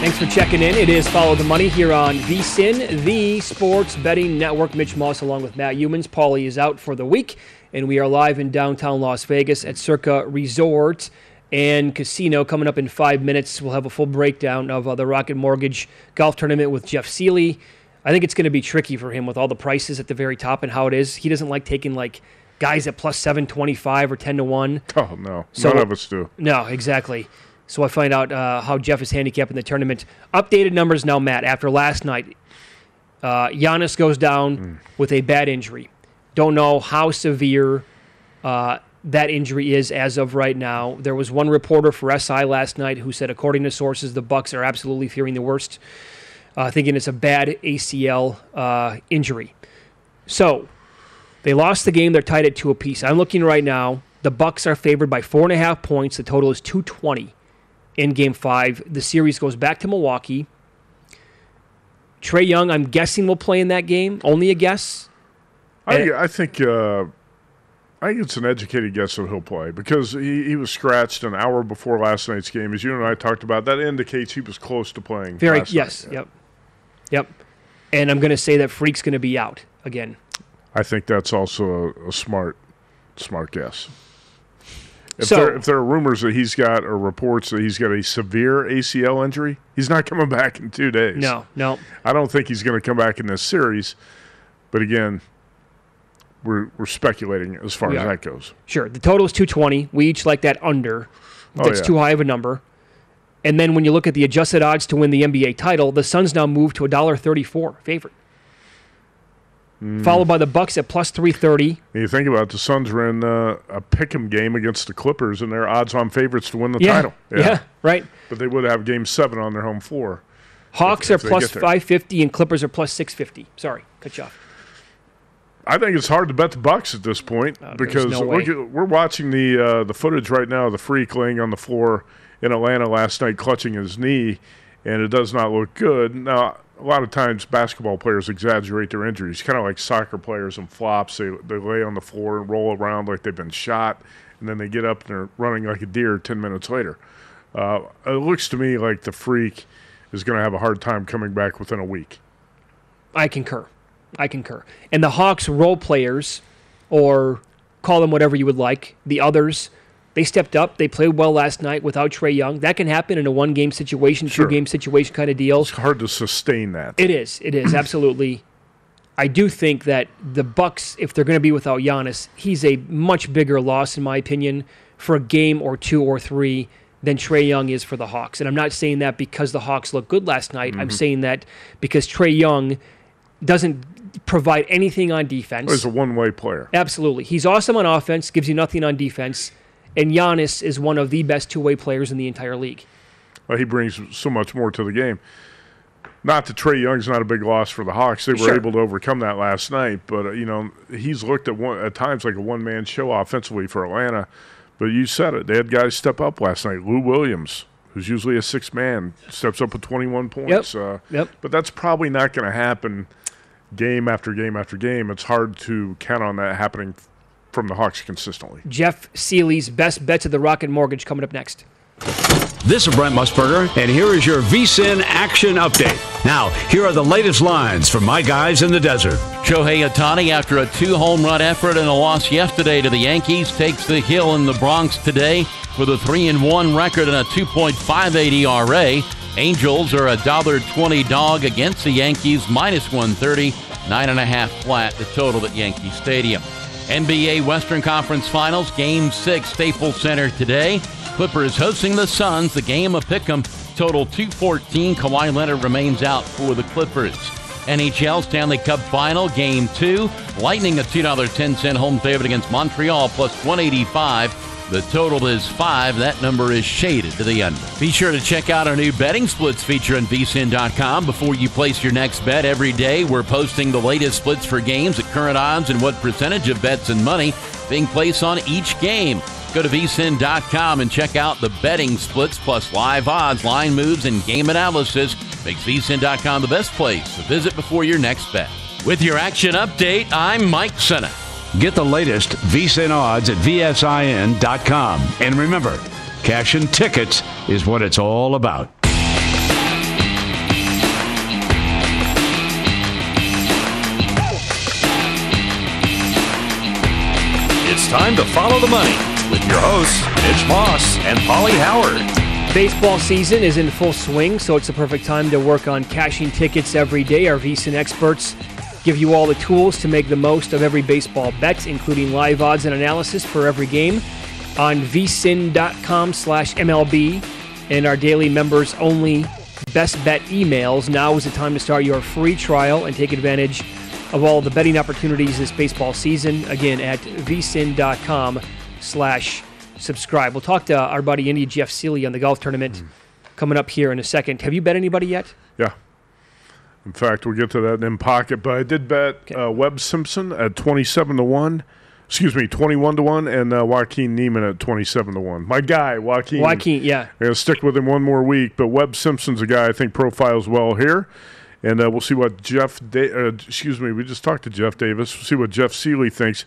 Thanks for checking in. It is Follow the Money here on VSIN, the Sports Betting Network. Mitch Moss along with Matt Youmans. Paulie is out for the week, and we are live in downtown Las Vegas at Circa Resort and Casino. Coming up in five minutes, we'll have a full breakdown of uh, the Rocket Mortgage Golf Tournament with Jeff Seeley. I think it's going to be tricky for him with all the prices at the very top and how it is. He doesn't like taking like guys at plus 725 or 10 to 1. Oh, no. So- None of us do. No, exactly. So I find out uh, how Jeff is handicapped in the tournament. Updated numbers now, Matt. After last night, uh, Giannis goes down with a bad injury. Don't know how severe uh, that injury is as of right now. There was one reporter for SI last night who said, according to sources, the Bucks are absolutely fearing the worst, uh, thinking it's a bad ACL uh, injury. So they lost the game. They're tied at two apiece. I'm looking right now. The Bucks are favored by four and a half points. The total is 220 in Game Five. The series goes back to Milwaukee. Trae Young, I'm guessing, will play in that game. Only a guess. I, I think uh, I think it's an educated guess that he'll play because he, he was scratched an hour before last night's game. As you and I talked about, that indicates he was close to playing. Very yes, night. Yep, yep. And I'm going to say that Freak's going to be out again. I think that's also a, a smart smart guess. If, So- there, if there are rumors that he's got or reports that he's got a severe ACL injury, he's not coming back in two days. No, no. I don't think he's going to come back in this series. But again, we're we're speculating as far as that goes. Sure. The total is 220. We each like that under. Oh, That's yeah. too high of a number. And then when you look at the adjusted odds to win the NBA title, the Suns now move to $1.34 favorite. Hmm. Followed by the Bucks at plus 330. And you think about it, the Suns were in uh, a pick'em game against the Clippers, and they're odds-on favorites to win the Yeah. title. yeah. right. but they would have Game Seven on their home floor. Hawks if are they plus get there. 550 and Clippers are plus 650. Sorry, cut you off. I think it's hard to bet the Bucks at this point Uh, because no look we're watching the uh, the footage right now of the freak laying on the floor in Atlanta last night, clutching his knee, and it does not look good. Now, a lot of times basketball players exaggerate their injuries, kind of like soccer players and flops. They they lay on the floor and roll around like they've been shot, and then they get up and they're running like a deer ten minutes later. Uh, it looks to me like the freak is going to have a hard time coming back within a week. I concur. I concur. And the Hawks role players, or call them whatever you would like, the others, they stepped up. They played well last night without Trae Young. That can happen in a one game situation, Sure. two game situation kind of deal. It's hard to sustain that. It is. It is absolutely. I do think that the Bucks, if they're going to be without Giannis, he's a much bigger loss, in my opinion, for a game or two or three than Trae Young is for the Hawks. And I'm not saying that because the Hawks looked good last night. Mm-hmm. I'm saying that because Trae Young doesn't provide anything on defense. He's a one-way player. Absolutely. He's awesome on offense, gives you nothing on defense. And Giannis is one of the best two way players in the entire league. Well, he brings so much more to the game. Not that Trae Young's not a big loss for the Hawks; they were Sure. able to overcome that last night. But uh, you know, he's looked at one at times like a one-man show offensively for Atlanta. But you said it; they had guys step up last night. Lou Williams, who's usually a six-man, steps up with 21 points. Uh, Yep. But that's probably not going to happen game after game after game. It's hard to count on that happening from the Hawks consistently. Jeff Seeley's best bets of the Rocket Mortgage coming up next. This is Brent Musburger, and here is your VSIN action update. Now, here are the latest lines from my guys in the desert. Shohei Ohtani, after a two home run effort and a loss yesterday to the Yankees, takes the hill in the Bronx today with a 3 and 1 record and a 2.58 ERA. Angels are a $1.20 dog against the Yankees, minus 130, 9.5 flat, the total at Yankee Stadium. NBA Western Conference Finals, Game 6, Staples Center today. Clippers hosting the Suns, the game of Pick'em. total 214. Kawhi Leonard remains out for the Clippers. NHL Stanley Cup Final, Game 2. Lightning a $2.10 home favorite against Montreal, plus 185. The total is five. That number is shaded to the under. Be sure to check out our new betting splits feature on vsin.com before you place your next bet every day. We're posting the latest splits for games at current odds and what percentage of bets and money being placed on each game. Go to vsin.com and check out the betting splits plus live odds, line moves, and game analysis. Makes vsin.com the best place to visit before your next bet. With your action update, I'm Mike Senna. Get the latest VSIN odds at VSIN.com. And remember, cash and tickets is what it's all about. It's time to follow the money with your hosts, Mitch Moss and Paulie Howard. Baseball season is in full swing, so it's the perfect time to work on cashing tickets every day. Our VSIN experts give you all the tools to make the most of every baseball bet, including live odds and analysis for every game on vsin.com slash MLB and our daily members only best bet emails. Now is the time to start your free trial and take advantage of all the betting opportunities this baseball season. Again, at vsin.com slash subscribe. We'll talk to our buddy Indy Jeff Seeley on the golf tournament mm. coming up here in a second. Have you bet anybody yet? Yeah. In fact, we'll get to that in pocket. But I did bet okay. uh, Webb Simpson at twenty-seven to one. Excuse me, twenty-one to one, and uh, Joaquin Niemann at twenty-seven to one. My guy, Joaquin. Joaquin, yeah. I'm gonna stick with him one more week. But Webb Simpson's a guy I think profiles well here, and uh, we'll see what Jeff. Da- uh, excuse me, we just talked to Jeff Davis. We'll see what Jeff Seeley thinks.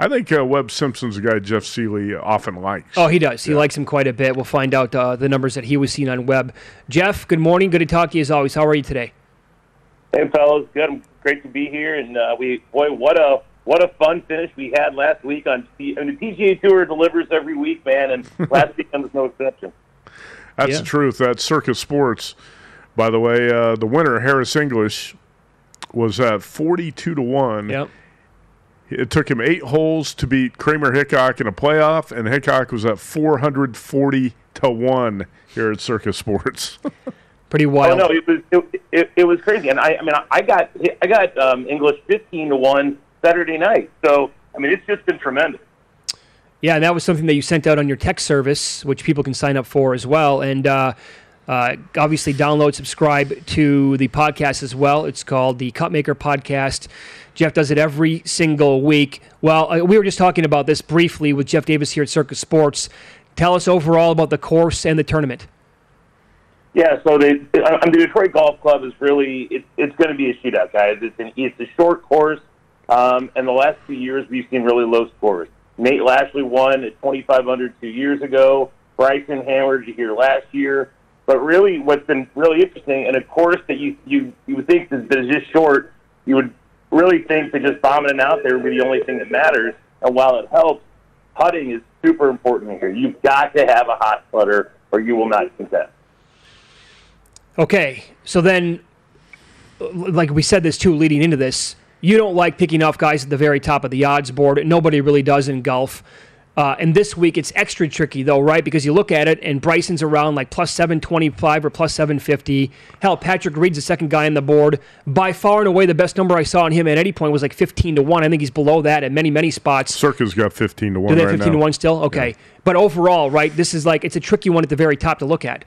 I think uh, Webb Simpson's a guy Jeff Seeley often likes. Oh, he does. He yeah. likes him quite a bit. We'll find out uh, the numbers that he was seeing on Webb. Jeff, good morning. Good to talk to you as always. How are you today? Hey, fellas, good. Great to be here, and uh, we boy, what a what a fun finish we had last week on. T- I mean, the PGA Tour delivers every week, man, and last weekend was no exception. That's yeah. the truth. That's Circa Sports. By the way, uh, the winner Harris English was at forty-two to one. Yep. It took him eight holes to beat Kramer Hickok in a playoff, and Hickok was at four hundred forty to one here at Circa Sports. Pretty wild. Oh no, it was it, it, it was crazy, and I I mean I got I got um, English fifteen to one Saturday night. So I mean it's just been tremendous. Yeah, and that was something that you sent out on your text service, which people can sign up for as well. And uh, uh, obviously, download, subscribe to the podcast as well. It's called the Cutmaker Podcast. Jeff does it every single week. Well, uh, we were just talking about this briefly with Jeff Davis here at Circa Sports. Tell us overall about the course and the tournament. Yeah, so the the Detroit Golf Club is really it, it's going to be a shootout, guys. It's an it's a short course, um, and the last two years we've seen really low scores. Nate Lashley won at 25 under two years ago. Bryson hammered you here last year, but really what's been really interesting, and a course that you you you would think is is just short, you would really think that just bombing it out there would be the only thing that matters. And while it helps, putting is super important here. You've got to have a hot putter, or you will not contest. Okay, so then, like we said this too, leading into this, you don't like picking off guys at the very top of the odds board. Nobody really does in golf. Uh, and this week it's extra tricky though, right? Because you look at it and Bryson's around like plus 725 or plus 750. Hell, Patrick Reed's the second guy on the board. By far and away, the best number I saw on him at any point was like 15 to 1. I think he's below that at many, many spots. Circa's got 15 to 1. Do they have 15 to 1 still? Okay. Yeah. But overall, right, this is like, it's a tricky one at the very top to look at.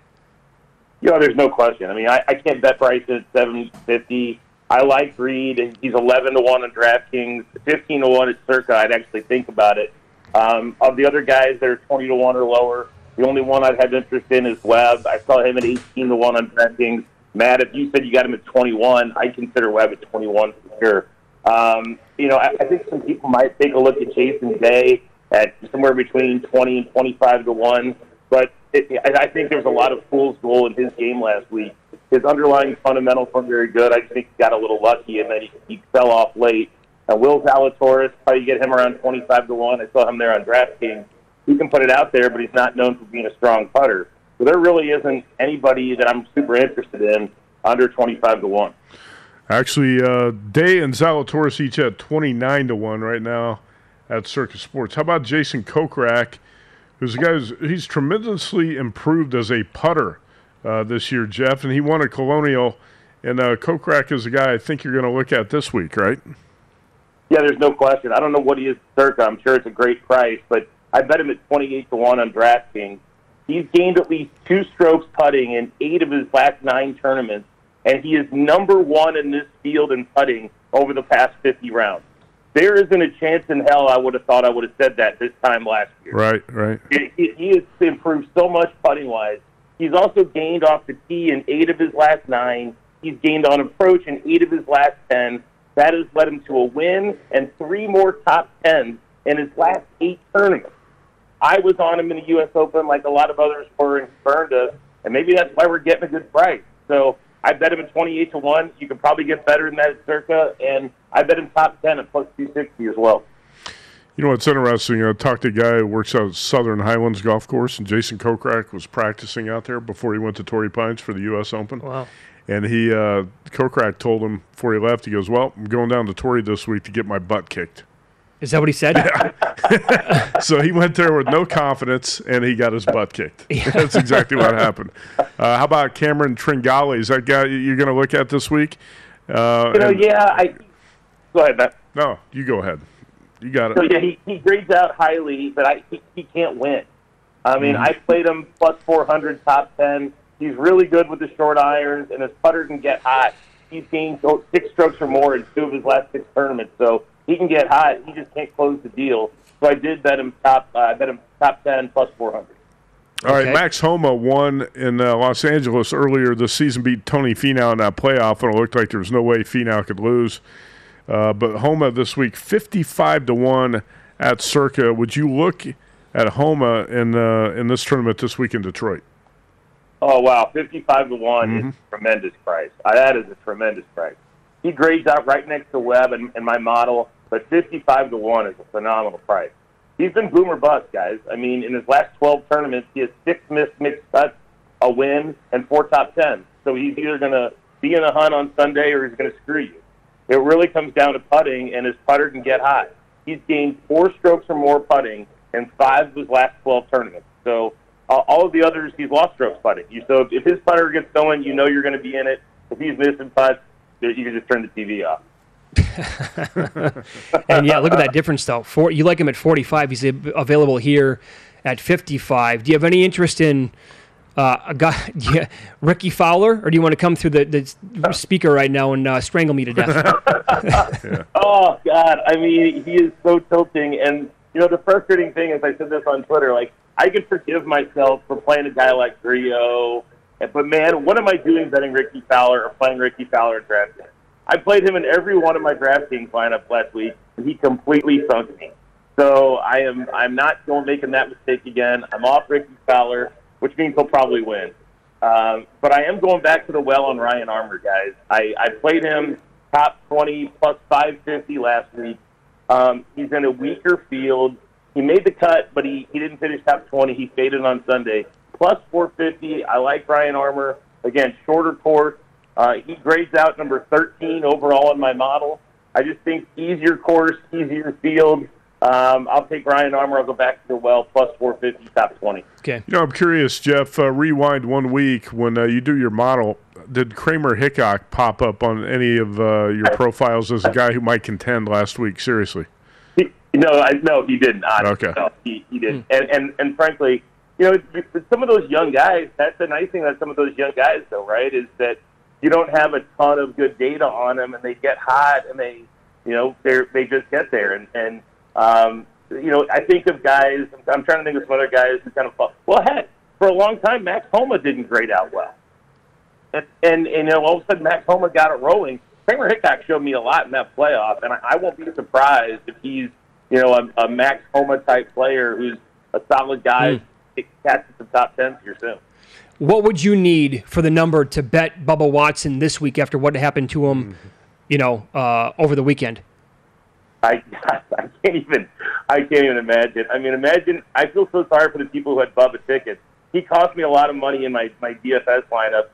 Yeah, there's no question. I mean, I, I can't bet Bryson at 750. I like Reed, he's 11 to 1 on DraftKings, 15 to 1 at Circa. I'd actually think about it. Um, of the other guys that are 20 to 1 or lower, the only one I'd have interest in is Webb. I saw him at 18 to 1 on DraftKings. Matt, if you said you got him at 21, I consider Webb at 21 for sure. Um, you know, I, I think some people might take a look at Jason Day at somewhere between 20 and 25 to 1. But it, I think there was a lot of fool's goal in his game last week. His underlying fundamentals weren't very good. I think he got a little lucky, and then he, he fell off late. Uh, Will Zalatoris, how you get him around 25 to 1. I saw him there on DraftKings. He can put it out there, but he's not known for being a strong putter. So there really isn't anybody that I'm super interested in under 25 to 1. Actually, uh, Day and Zalatoris each at 29 to 1 right now at Circa Sports. How about Jason Kokrak? Who's a guy who's he's tremendously improved as a putter uh, this year, Jeff, and he won a Colonial. And uh, Kokrak is a guy I think you're going to look at this week, right? Yeah, there's no question. I don't know what he is circa. I'm sure it's a great price, but I bet him at 28 to 1 on DraftKings. He's gained at least two strokes putting in eight of his last nine tournaments, and he is number one in this field in putting over the past 50 rounds. There isn't a chance in hell I would have thought I would have said that this time last year. Right, right. He, he has improved so much putting wise. He's also gained off the tee in eight of his last nine. He's gained on approach in eight of his last ten. That has led him to a win and three more top tens in his last eight tournaments. I was on him in the U.S. Open like a lot of others were and burned us, and maybe that's why we're getting a good price. So I bet him at 28 to 1. You can probably get better than that at circa, and I bet him top 10 at plus 260 as well. You know what's interesting? I talked to a guy who works out at Southern Highlands Golf Course, and Jason Kokrak was practicing out there before he went to Torrey Pines for the U.S. Open. Wow. And he, uh, Kokrak told him before he left, he goes, Well, I'm going down to Torrey this week to get my butt kicked. Is that what he said? Yeah. so he went there with no confidence, and he got his butt kicked. That's exactly what happened. Uh, how about Cameron Tringali? Is that guy you're going to look at this week? Uh, you know, and, yeah. I go ahead, Matt. No, you go ahead. You got it. So yeah, he, he grades out highly, but I he, he can't win. I mean, mm-hmm. I played him plus 400, top 10. He's really good with the short irons, and his putter can get hot. He's gained six strokes or more in two of his last six tournaments. So he can get hot. He just can't close the deal. So I did bet him top. Uh, I bet him top ten plus four hundred. All right, okay. Max Homa won in uh, Los Angeles earlier this season, beat Tony Finau in that playoff, and it looked like there was no way Finau could lose. Uh, but Homa this week, fifty-five to one at Circa. Would you look at Homa in uh, in this tournament this week in Detroit? Oh wow, fifty-five to one mm-hmm. is a tremendous price. Uh, that is a tremendous price he grades out right next to Webb and, in my model, but 55 to 1 is a phenomenal price. He's been boomer bust, guys. I mean, in his last 12 tournaments, he has six missed mixed cuts, a win, and four top 10. So he's either going to be in the hunt on Sunday or he's going to screw you. It really comes down to putting, and his putter can get hot. He's gained four strokes or more putting in five of his last 12 tournaments. So uh, all of the others, he's lost strokes putting. So if, if his putter gets going, you know you're going to be in it. If he's missing putts, you can just turn the TV off. and yeah, look at that difference though. For, you like him at 45. He's available here at 55. Do you have any interest in uh, a guy, yeah, Rickie Fowler, or do you want to come through the, the speaker right now and uh, strangle me to death? yeah. Oh God, I mean, he is so tilting, and you know the frustrating thing is I said this on Twitter. Like I could forgive myself for playing a guy like Grillo but man, what am I doing betting Rickie Fowler or playing Rickie Fowler at DraftKings? I played him in every one of my DraftKings lineups last week, and he completely sunk me. So I am I'm not going making that mistake again. I'm off Rickie Fowler, which means he'll probably win. Um, but I am going back to the well on Ryan Armour, guys. I, I played him top 20 plus 550 last week. Um, he's in a weaker field. He made the cut, but he, he didn't finish top 20. He faded on Sunday plus 450. I like Ryan Armour. Again, shorter course. Uh, he grades out number 13 overall in my model. I just think easier course, easier field. Um, I'll take Ryan Armour. I'll go back to the well plus 450, top 20. Okay. You know, I'm curious, Jeff. Uh, rewind one week when uh, you do your model. Did Kramer Hickok pop up on any of uh, your profiles as a guy who might contend last week? Seriously. He, no, I, no, he did not. Okay. No, he, he didn't. Hmm. And, and and frankly, you know, some of those young guys, that's the nice thing about some of those young guys, though, right, is that you don't have a ton of good data on them, and they get hot, and they, you know, they they just get there, and and um, you know, I think of guys. I'm trying to think of some other guys who kind of well, heck, for a long time, Max Homa didn't grade out well, and and, and you know, all of a sudden, Max Homa got it rolling. Kramer Hickok showed me a lot in that playoff, and I, I won't be surprised if he's, you know, a, a Max Homa type player who's a solid guy. Mm catch some top tens here soon. What would you need for the number to bet Bubba Watson this week after what happened to him, you know, uh, over the weekend? I, I can't even I can't even imagine. I mean, imagine. I feel so sorry for the people who had Bubba tickets. He cost me a lot of money in my my DFS lineup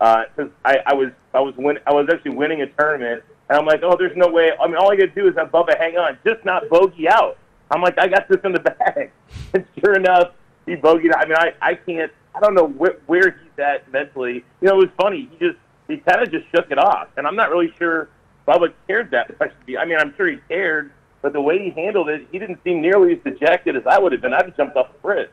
because uh, I, I was I was win I was actually winning a tournament, and I'm like, oh, there's no way. I mean, all I got to do is have Bubba hang on, just not bogey out. I'm like, I got this in the bag, and sure enough, he bogeyed. I mean, I, I can't I don't know wh- where he's at mentally. You know, it was funny. He just he kind of just shook it off, and I'm not really sure Bubba cared that much. To be, I mean, I'm sure he cared, but the way he handled it, he didn't seem nearly as dejected as I would have been. I'd have jumped off the bridge.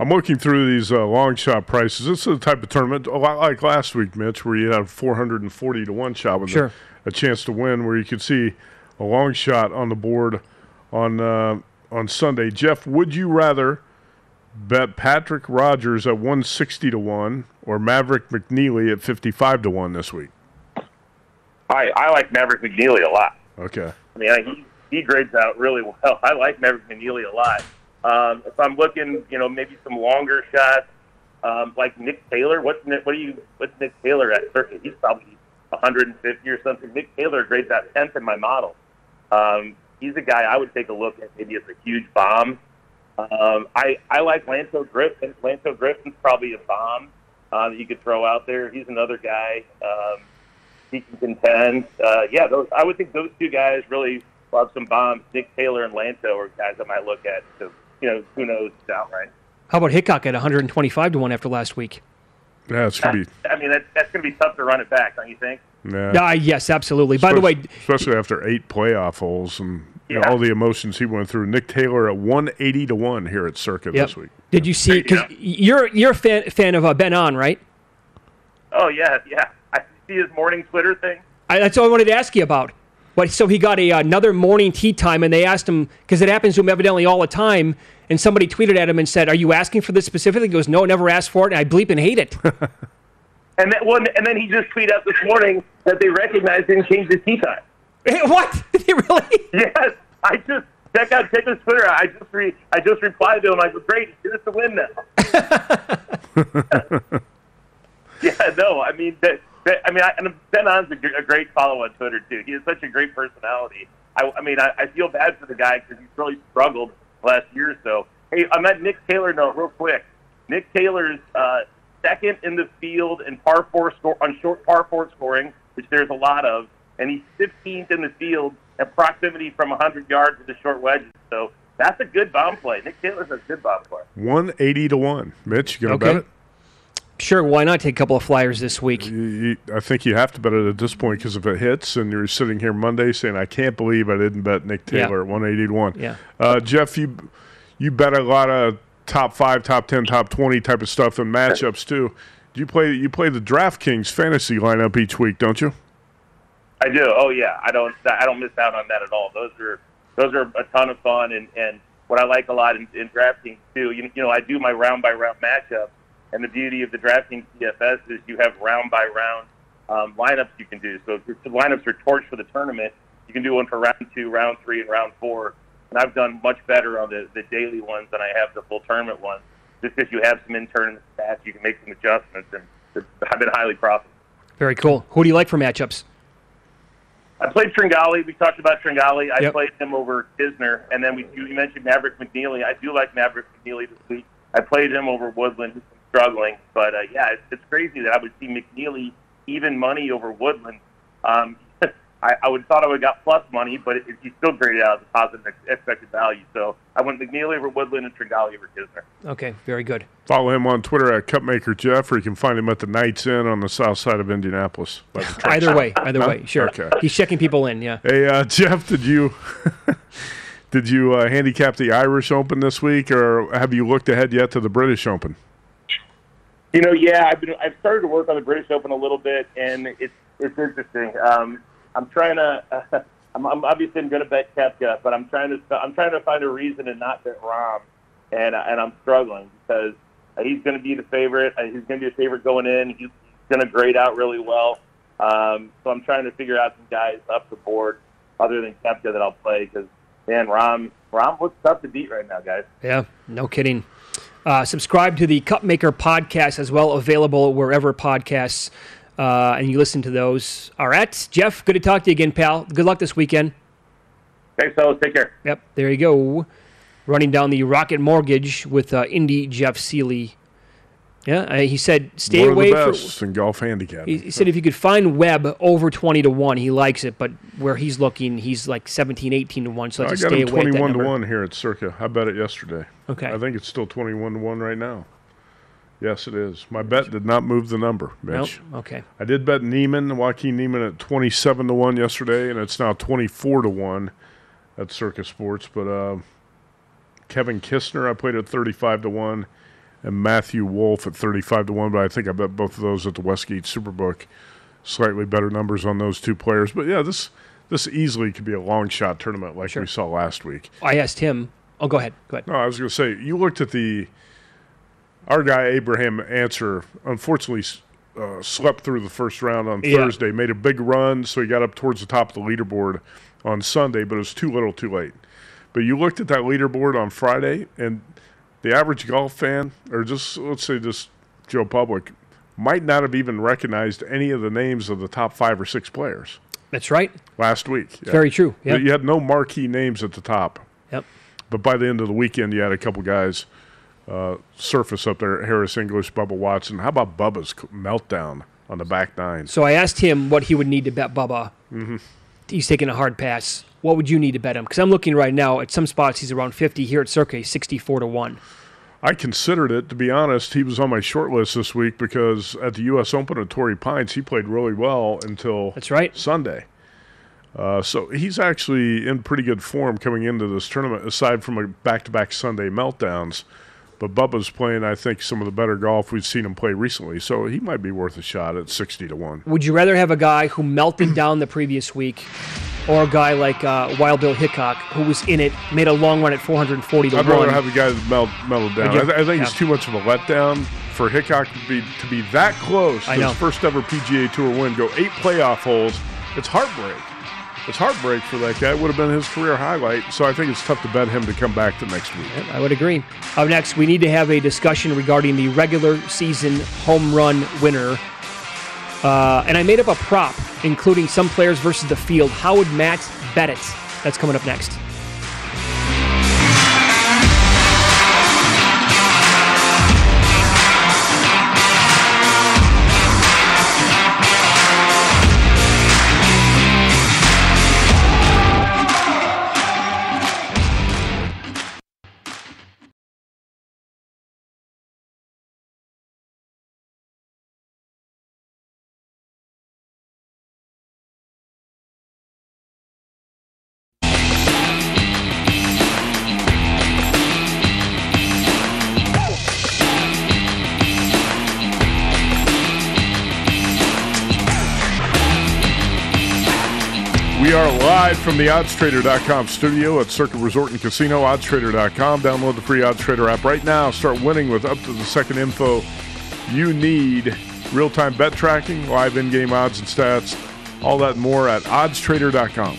I'm looking through these uh, long shot prices. This is the type of tournament, a lot like last week, Mitch, where you have 440 to one shot with Sure. a, a chance to win, where you could see a long shot on the board on uh, on Sunday. Jeff, would you rather bet Patrick Rodgers at 160 to one or Maverick McNealy at 55 to one this week? I I like Maverick McNealy a lot. Okay. I mean, I- he he grades out really well. I like Maverick McNealy a lot. Um, if I'm looking, you know, maybe some longer shots, um, like Nick Taylor. What's Nick, what do you what's Nick Taylor at Circa? He's probably 150 or something. Nick Taylor grades out 10th in my model. Um, he's a guy I would take a look at. Maybe as a huge bomb. Um, I I like Lanto Griffin. Lanto Griffin's probably a bomb uh, that you could throw out there. He's another guy. Um, he can contend. Uh, yeah, those I would think those two guys really love some bombs. Nick Taylor and Lanto are guys I might look at. So you know, who knows outright. How about Hickok at 125 to one after last week? Yeah, it's going to be. I mean, that, that's going to be tough to run it back, don't you think? Yeah. Ah, yes, absolutely. By the way, especially after eight playoff holes and you know, all the emotions he went through. Nick Taylor at 180 to one here at Circa yep. this week. did you see? Because you're you're a fan, fan of uh, Ben An, right? Oh yeah, yeah. I see his morning Twitter thing. I, that's all I wanted to ask you about. But so he got a another morning tee time, and they asked him because it happens to him evidently all the time. And somebody tweeted at him and said, "Are you asking for this specifically?" He goes, "No, never asked for it." And I bleep and hate it. And then one, and then he just tweeted out this morning that they recognized him and changed his tee time. what? Did he really? Yes, I just check out check his Twitter. I just re, I just replied to him. I go, great, here's the win now. yeah, no, I mean, that, that, I mean, I, and Ben An's a, a great follow on Twitter too. He has such a great personality. I, I mean, I, I feel bad for the guy because he's really struggled last year or so. Hey, on that Nick Taylor note, real quick. Nick Taylor's uh, second in the field in par four score on short par four scoring, which there's a lot of, and he's 15th in the field at proximity from 100 yards with the short wedges. So that's a good bomb play. Nick Taylor's a good bomb play. 180 to one. Mitch, you going to Okay. bet it? Sure, why not take a couple of flyers this week? You, you, I think you have to bet it at this point because if it hits and you're sitting here Monday saying, I can't believe I didn't bet Nick Yeah. Taylor at 180 to one. Yeah. Uh, Jeff, you, you bet a lot of top five, top 10, top 20 type of stuff and matchups too. Do you play you play the DraftKings fantasy lineup each week, don't you? I do. Oh yeah, I don't. I don't miss out on that at all. Those are those are a ton of fun, and and what I like a lot in, in DraftKings too. You, you know, I do my round by round matchup, and the beauty of the DraftKings DFS is you have round by round um, lineups you can do. So if your lineups are torched for the tournament, you can do one for round two, round three, and round four. And I've done much better on the, the daily ones than I have the full tournament ones. Just because you have some internal stats, you can make some adjustments, and I've been highly profitable. Very cool. Who do you like for matchups? I played Tringali. We talked about Tringali. I Yep. played him over Kisner, and then we you mentioned Maverick McNealy. I do like Maverick McNealy this week. I played him over Woodland. He's been struggling, but uh, yeah, it's, it's crazy that I would see McNealy even money over Woodland. Um, I, I would thought I would have got plus money, but it, he's still graded out as a positive ex- expected value. So I went McNealy over Woodland and Tringali over Kisner. Okay, very good. Follow him on Twitter at Cupmaker Jeff, or you can find him at the Knights Inn on the south side of Indianapolis. by the truck Either way, either Huh? way, sure. Okay. He's checking people in. Yeah. Hey, uh, Jeff, did you did you uh, handicap the Irish Open this week, or have you looked ahead yet to the British Open? You know, yeah, I've been I've started to work on the British Open a little bit, and it's it's interesting. Um, I'm trying to. I'm, I'm obviously I'm going to bet Koepka, but I'm trying to I'm trying to find a reason to not bet Rahm, and and I'm struggling because he's going to be the favorite. uh, He's going to be the favorite going in. He's going to grade out really well. Um, so I'm trying to figure out some guys up the board other than Koepka that I'll play because man, Rahm Rahm looks tough to beat right now, guys. Yeah, no kidding. Uh, subscribe to the Cupmaker podcast as well, available wherever podcasts uh, and you listen to those All right. Jeff, good to talk to you again, pal. Good luck this weekend. Thanks, fellas. Take care. Yep, there you go. Running down the Rocket Mortgage with uh, Indy Jeff Seeley. Yeah, uh, he said stay One of away the from. best in golf handicap. He, he said if you could find Webb over 20 to 1, he likes it, but where he's looking, he's like 17, 18 to 1, so I let's got stay him away twenty-one to number. one here at Circa. I bet it yesterday. Okay. I think it's still twenty-one to one right now. Yes, it is. My bet did not move the number, Nope. Mitch. Okay. I did bet Niemann, Joaquin Niemann at 27 to 1 yesterday, and it's now 24 to 1 at Circa Sports. But uh, Kevin Kisner, I played at 35 to 1, and Matthew Wolff at 35 to 1. But I think I bet both of those at the Westgate Superbook. Slightly better numbers on those two players. But yeah, this this easily could be a long shot tournament like Sure. we saw last week. I asked him. Oh, go ahead. Go ahead. No, I was going to say you looked at the our guy Abraham Ancer. Unfortunately, uh, slept through the first round on Yeah. Thursday. Made a big run, so he got up towards the top of the leaderboard on Sunday, but it was too little, too late. But you looked at that leaderboard on Friday, and the average golf fan, or just let's say just Joe Public, might not have even recognized any of the names of the top five or six players That's right. last week. Yeah. Very true. Yeah. You had no marquee names at the top. Yep. But by the end of the weekend, you had a couple guys uh, surface up there Harris English, Bubba Watson. How about Bubba's meltdown on the back nine? So I asked him what he would need to bet Bubba. Mm-hmm. He's taking a hard pass. What would you need to bet him? Because I'm looking right now at some spots he's around 50. Here at Circa, 64 to one. I considered it, to be honest. He was on my short list this week because at the U.S. Open at Torrey Pines, he played really well until That's right. Sunday. Uh, so he's actually in pretty good form coming into this tournament, aside from a back-to-back Sunday meltdowns. But Bubba's playing, I think, some of the better golf we've seen him play recently. So he might be worth a shot at sixty to one. Would you rather have a guy who melted down the previous week, or a guy like uh, Wild Bill Hickok who was in it, made a long run at 440 to I'd one? rather have the guy that melt, melted down. I, th- I think it's too much of a letdown for Hickok to be to be that close to his first ever PGA Tour win, go eight playoff holes. It's heartbreak. It's heartbreak for that guy. It would have been his career highlight. So I think it's tough to bet him to come back the next week. I would agree. Up next, we need to have a discussion regarding the regular season home run winner. Uh, and I made up a prop, including some players versus the field. How would Matt bet it? That's coming up next. The oddstrader.com studio at Circa Resort and Casino, oddstrader.com. Download the free OddsTrader app right now. Start winning with up to the second info you need. Real time bet tracking, live in game odds and stats, all that more at oddstrader.com.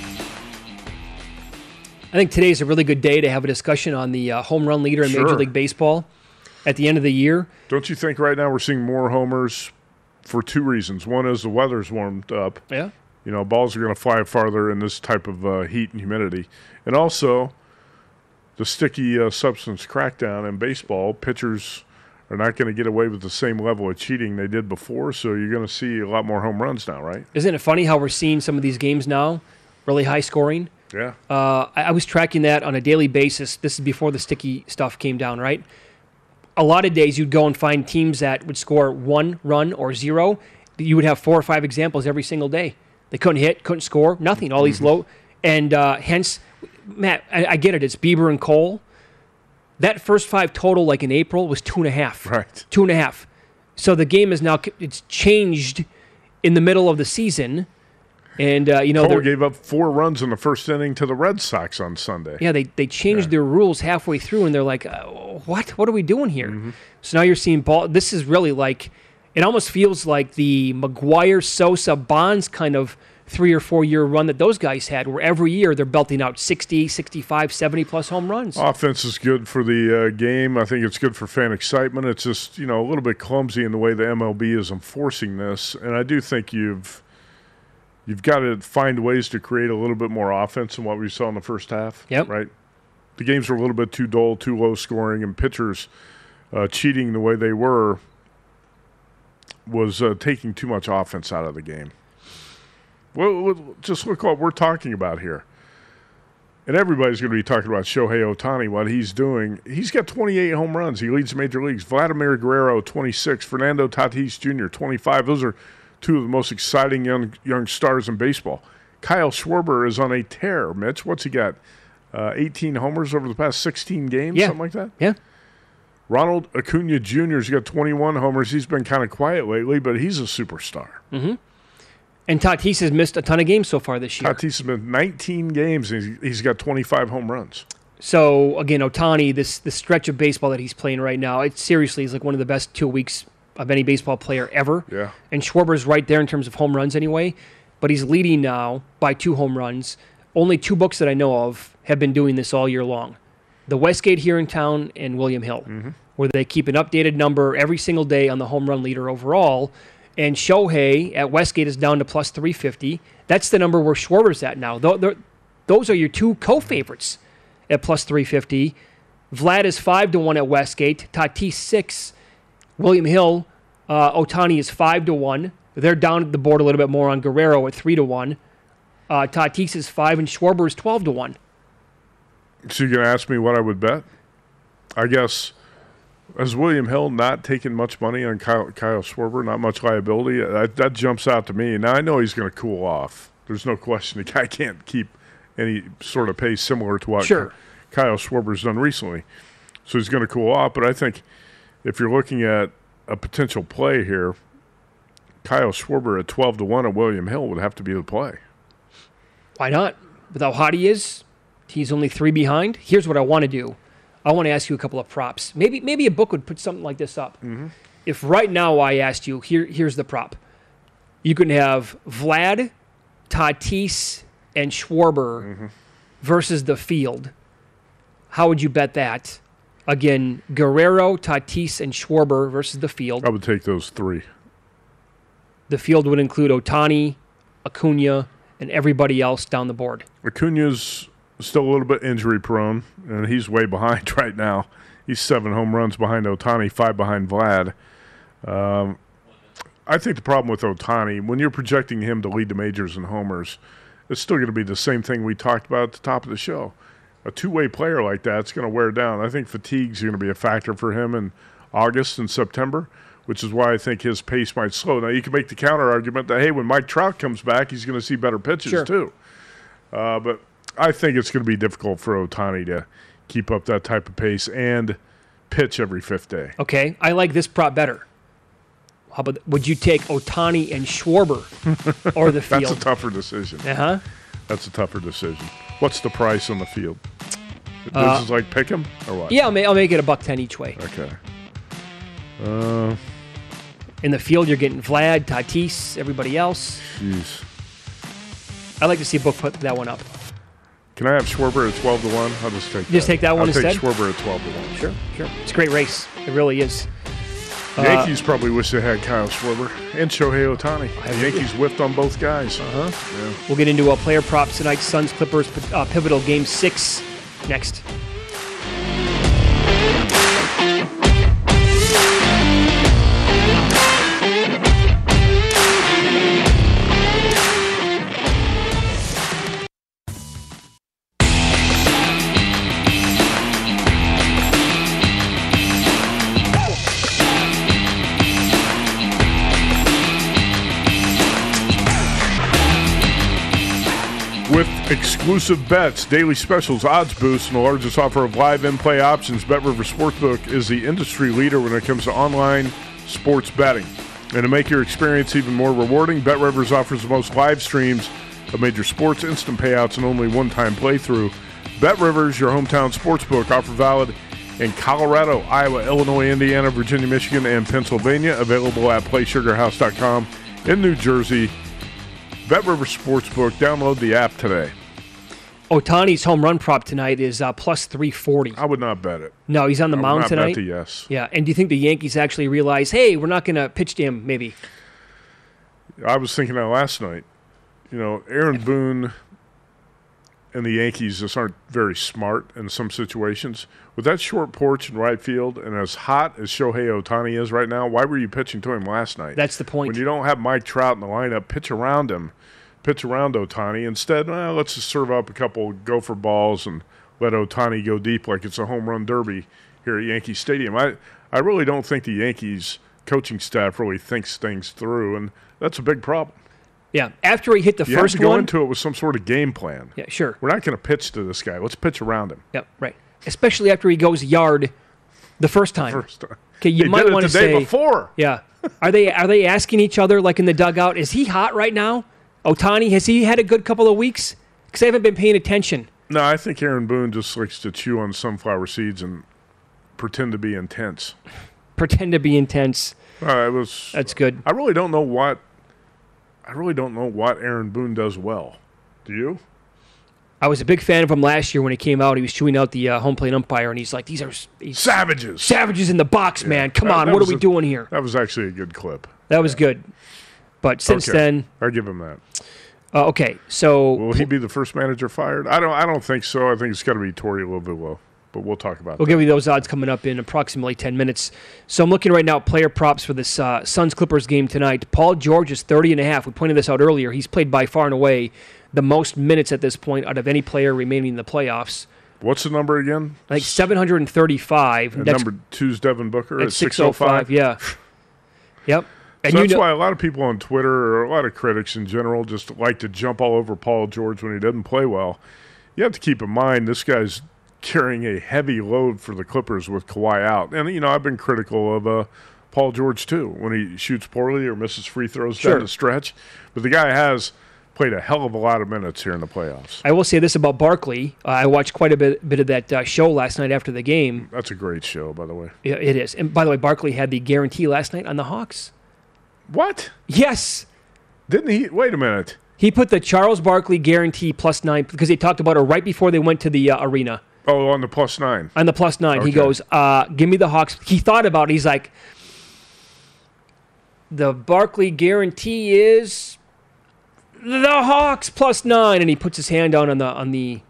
I think today's a really good day to have a discussion on the uh, home run leader in Major League Baseball at the end of the year. Don't you think right now we're seeing more homers for two reasons? One is the weather's warmed up. Yeah. You know, balls are going to fly farther in this type of uh, heat and humidity. And also, the sticky uh, substance crackdown in baseball, pitchers are not going to get away with the same level of cheating they did before. So you're going to see a lot more home runs now, right? Isn't it funny how we're seeing some of these games now, really high scoring? Yeah. Uh, I, I was tracking that on a daily basis. This is before the sticky stuff came down, right? A lot of days you'd go and find teams that would score one run or zero. You would have four or five examples every single day. They couldn't hit, couldn't score, nothing. All these low, and uh, hence, Matt, I, I get it. It's Bieber and Cole. That first five total, like in April, was two and a half. Right. Two and a half. So the game is now it's changed in the middle of the season, and uh, you know Cole they're- gave up four runs in the first inning to the Red Sox on Sunday. yeah, they, they changed their rules halfway through, and they're like, uh, "What? What are we doing here?" Mm-hmm. So now you're seeing ball. This is really like, it almost feels like the McGwire, Sosa, Bonds kind of three or four year run that those guys had, where every year they're belting out 60, 65, 70 plus home runs. Offense is good for the uh, game. I think it's good for fan excitement. It's just you know a little bit clumsy in the way the MLB is enforcing this, and I do think you've you've got to find ways to create a little bit more offense than what we saw in the first half. Yep. Right. The games were a little bit too dull, too low scoring, and pitchers uh, cheating the way they were was uh, taking too much offense out of the game. Well, well, just look what we're talking about here. and everybody's going to be talking about Shohei Ohtani, what he's doing. He's got 28 home runs. He leads the major leagues. Vladimir Guerrero, 26. Fernando Tatis Jr., 25. Those are two of the most exciting young young stars in baseball. Kyle Schwarber is on a tear. Mitch, what's he got? Uh, 18 homers over the past 16 games, Yeah. something like that. Yeah. Ronald Acuna Jr.'s got 21 homers. He's been kind of quiet lately, but he's a superstar. Mm-hmm. And Tatis has missed a ton of games so far this year. Tatis has been 19 games, and he's- he's got 25 home runs. So again, Ohtani, this this stretch of baseball that he's playing right now, it seriously is like one of the best two weeks of any baseball player ever. Yeah. And Schwarber's right there in terms of home runs anyway, but he's leading now by two home runs. Only two books that I know of have been doing this all year long. The Westgate here in town and William Hill, where they keep an updated number every single day on the home run leader overall. And Shohei at Westgate is down to plus 350. That's the number where Schwarber's at now. Tho- tho- Those are your two co-favorites at plus 350. Vlad is 5 to 1 at Westgate. Tatis 6. William Hill, uh, Ohtani is 5 to 1. They're down the board a little bit more on Guerrero at 3 to 1. Uh, Tatis is 5 and Schwarber is 12 to 1. So you're going to ask me what I would bet? I guess as William Hill not taking much money on Kyle, Kyle Schwarber, not much liability? Uh, that, that jumps out to me. Now I know he's going to cool off. There's no question the guy can't keep any sort of pace similar to what Sure. Kyle Schwarber's done recently. So he's going to cool off. But I think if you're looking at a potential play here, Kyle Schwarber at 12 to 1 at William Hill would have to be the play. Why not? With how hot he is, he's only three behind. Here's what I want to do. I want to ask you a couple of props. Maybe maybe a book would put something like this up. Mm-hmm. If right now I asked you, here here's the prop. You can have Vlad, Tatis, and Schwarber mm-hmm. versus the field. How would you bet that? Again, Guerrero, Tatis, and Schwarber versus the field. I would take those three. The field would include Ohtani, Acuna, and everybody else down the board. Acuna's still a little bit injury prone, and he's way behind right now. He's seven home runs behind Ohtani, five behind Vlad. Um, I think the problem with Ohtani, when you're projecting him to lead the majors in homers, it's still going to be the same thing we talked about at the top of the show. A two-way player like that's going to wear down. I think fatigue's going to be a factor for him in August and September, which is why I think his pace might slow. Now you can make the counter argument that hey, when Mike Trout comes back, he's going to see better pitches Sure. too. Uh, but I think it's going to be difficult for Ohtani to keep up that type of pace and pitch every fifth day. Okay, I like this prop better. How about would you take Ohtani and Schwarber or the field? That's a tougher decision. uh huh. That's a tougher decision. What's the price on the field? This Uh, is like pick 'em or what? Yeah, I'll, ma- I'll make it a buck ten each way. Okay. Uh, In the field, you're getting Vlad, Tatis, everybody else. jeez. I'd like to see a book put that one up. Can I have Schwarber at twelve to one? I'll just take Just take that one I'll instead? Take Schwarber at twelve to one. Sure, sure. It's a great race. It really is. The Yankees probably wish they had Kyle Schwarber and Shohei Ohtani. The Yankees whiffed on both guys. Uh-huh. We'll get into a player props tonight. Suns Clippers uh, pivotal game six next. Exclusive bets, daily specials, odds boosts, and the largest offer of live in play options, Bet River Sportsbook is the industry leader when it comes to online sports betting. And to make your experience even more rewarding, Bet Rivers offers the most live streams of major sports, instant payouts, and only one time playthrough. Bet Rivers, your hometown sportsbook, offer valid in Colorado, Iowa, Illinois, Indiana, Virginia, Michigan, and Pennsylvania. Available at PlaySugarHouse.com in New Jersey. BetRivers Sportsbook. Download the app today. Ohtani's home run prop tonight is uh, plus 340. I would not bet it. No, he's on the I mound tonight. the yes. Yeah, and do you think the Yankees actually realize, hey, we're not going to pitch to him? Maybe. I was thinking that last night. You know, Aaron Boone and the Yankees just aren't very smart in some situations. With that short porch in right field and as hot as Shohei Ohtani is right now, why were you pitching to him last night? That's the point. When you don't have Mike Trout in the lineup, pitch around him. Pitch around Ohtani. Instead, well, let's just serve up a couple gopher balls and let Ohtani go deep like it's a home run derby here at Yankee Stadium. I, I really don't think the Yankees coaching staff really thinks things through, and that's a big problem. Yeah. After he hit the You first have to go one. into it with some sort of game plan. yeah, sure. We're not going to pitch to this guy. Let's pitch around him. Yeah, right. Especially after he goes yard the first time. First time. Okay, you might want to say. before. Yeah. Are they are they asking each other like in the dugout? Is he hot right now? Ohtani has he had a good couple of weeks? Because I haven't been paying attention. No, I think Aaron Boone just likes to chew on sunflower seeds and pretend to be intense. Pretend to be intense. Uh, it was. That's good. I really don't know what. I really don't know what Aaron Boone does well. Do you? I was a big fan of him last year when he came out. He was chewing out the uh, home plate umpire, and he's like, "These are these Savages. savages in the box, man. Come That- on, that what are we a- doing here?" That was actually a good clip. That was good. But since Okay. then, I give him that. uh, okay. So Will he be the first manager fired? I don't. I don't think so. I think it's got to be Torey Lovullo. But we'll talk about that. We'll that. give you those odds coming up in approximately 10 minutes. So I'm looking right now at player props for this uh, Suns Clippers game tonight. Paul George is 30 and a half. We pointed this out earlier. He's played by far and away the most minutes at this point out of any player remaining in the playoffs. What's the number again? I think 735. And Next number two's Devin Booker at at 605. 605. Yeah. Yep. And So you that's know, why a lot of people on Twitter or a lot of critics in general just like to jump all over Paul George when he doesn't play well. You have to keep in mind this guy's carrying a heavy load for the Clippers with Kawhi out. And, you know, I've been critical of uh, Paul George, too, when he shoots poorly or misses free throws Sure. down the stretch. But the guy has played a hell of a lot of minutes here in the playoffs. I will say this about Barkley. Uh, I watched quite a bit, bit of that uh, show last night after the game. That's a great show, by the way. Yeah, it is. And by the way, Barkley had the guarantee last night on the Hawks. What? Yes. Didn't he? Wait a minute. He put the Charles Barkley guarantee plus nine because they talked about it right before they went to the uh, arena Oh, on the plus nine. on the plus nine. He goes, uh, "Give me the Hawks." He thought about. it. He's like, "The Barkley guarantee is the Hawks plus nine, and he puts his hand down on the on the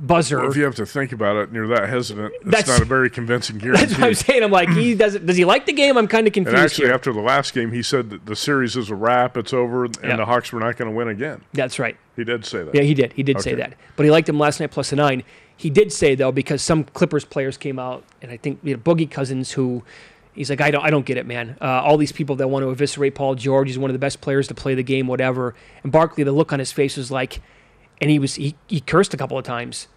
buzzer. Well, if you have to think about it and you're that hesitant, it's That's- not a very convincing guarantee. That's what I'm saying. I'm like, he doesn't. Does he like the game? I'm kind of And confused. actually, here. after the last game, he said that the series is a wrap, it's over, and Yeah. the Hawks were not going to win again. That's right. He did say that. Yeah, he did. He did say that. But he liked him last night plus a nine. He did say though because some Clippers players came out, and I think we had Boogie Cousins who. He's like, I don't, I don't get it, man. Uh, all these people that want to eviscerate Paul George. He's one of the best players to play the game, whatever. And Barkley, the look on his face was like, and he was, he, he cursed a couple of times,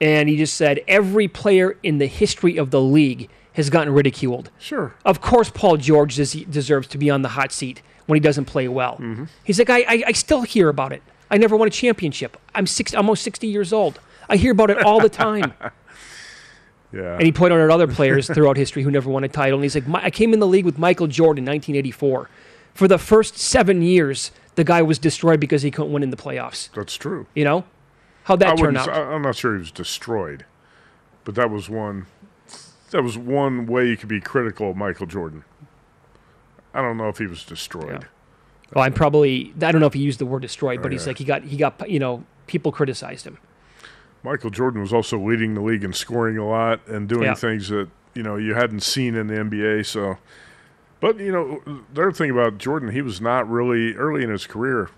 and he just said every player in the history of the league has gotten ridiculed. Sure. Of course, Paul George des- deserves to be on the hot seat when he doesn't play well. Mm-hmm. He's like, I, I, I still hear about it. I never won a championship. I'm six, almost 60 years old. I hear about it all the time. Yeah. and he pointed out other players throughout history who never won a title. And he's like, I came in the league with Michael Jordan in 1984. For the first seven years, the guy was destroyed because he couldn't win in the playoffs. That's true. You know? How'd I that turn wouldn't, out? I- I'm not sure he was destroyed, but that was one. That was one way you could be critical of Michael Jordan. I don't know if he was destroyed. well, I'm probably, I don't know if he used the word destroyed, but he's like, he got, he got, you know, people criticized him. Michael Jordan was also leading the league in scoring a lot and doing Yeah. things that you know you hadn't seen in the NBA. So, but you know, the other thing about Jordan, he was not really early in his career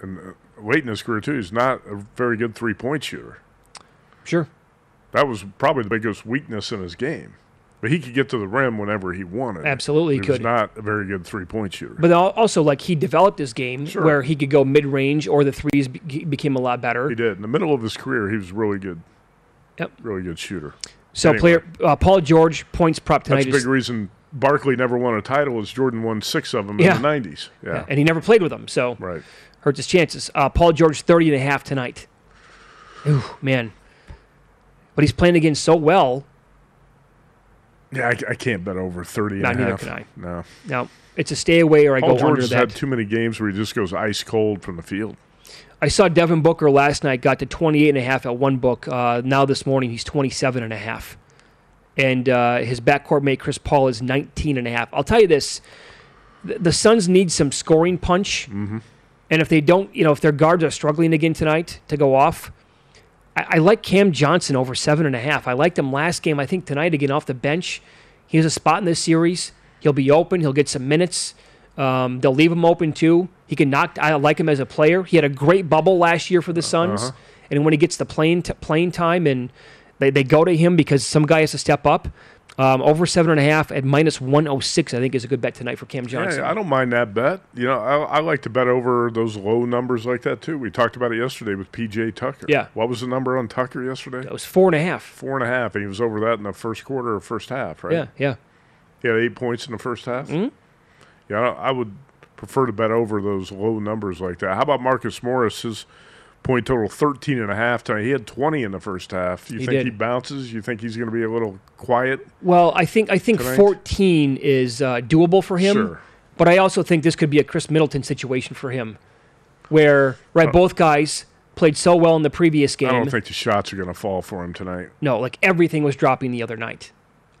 and uh, late in his career too. He's not a very good three point shooter. Sure. That was probably the biggest weakness in his game. But he could get to the rim whenever he wanted. Absolutely, he he was could. not a very good three point shooter. But also, like, he developed his game Sure. where he could go mid range or the threes be- became a lot better. he did in the middle of his career. He was really good. Yep. really good shooter. So, Anyway. player uh, Paul George points prop tonight. That's a big reason Barkley never won a title. as Jordan won six of them Yeah. in the '90s. Yeah, and he never played with them, so right. hurts his chances. Uh, Paul George, 30 and a half tonight. Ooh, man. But he's playing again so well. Yeah, I, I can't bet over 30 and No, a neither half. can I. No. Now, it's a stay away or I Paul go George under has that. had too many games where he just goes ice cold from the field. I saw Devin Booker last night got to 28 and a half at one book. Uh, now this morning he's 27 and a half. And uh, his backcourt mate Chris Paul is 19 and a half. I'll tell you this, the, the Suns need some scoring punch. Mm-hmm. And if they don't, you know, if their guards are struggling again tonight to go off, I, I like Cam Johnson over seven and a half. I liked him last game. I think tonight again off the bench, he has a spot in this series. He'll be open. He'll get some minutes. Um, they'll leave him open too. He can knock. I like him as a player. He had a great bubble last year for the Suns, Uh-huh. and when he gets the playing t- playing time and they, they go to him because some guy has to step up. Um, over seven and a half at minus one oh six, I think is a good bet tonight for Cam Johnson. Yeah, I don't mind that bet. You know, I, I like to bet over those low numbers like that too. We talked about it yesterday with PJ Tucker. Yeah. What was the number on Tucker yesterday? It was four and a half. Four and a half, and he was over that in the first quarter or first half, right? Yeah, yeah. He had eight points in the first half. Mm-hmm. Yeah, I I would prefer to bet over those low numbers like that. How about Marcus Morris? His point total 13 and a half tonight. He had 20 in the first half. You He think did. he bounces? You think he's going to be a little quiet? Well, I think I think Tonight? 14 is uh, doable for him. Sure. But I also think this could be a Khris Middleton situation for him, where right both guys played so well in the previous game. I don't think the shots are going to fall for him tonight. no, like everything was dropping the other night.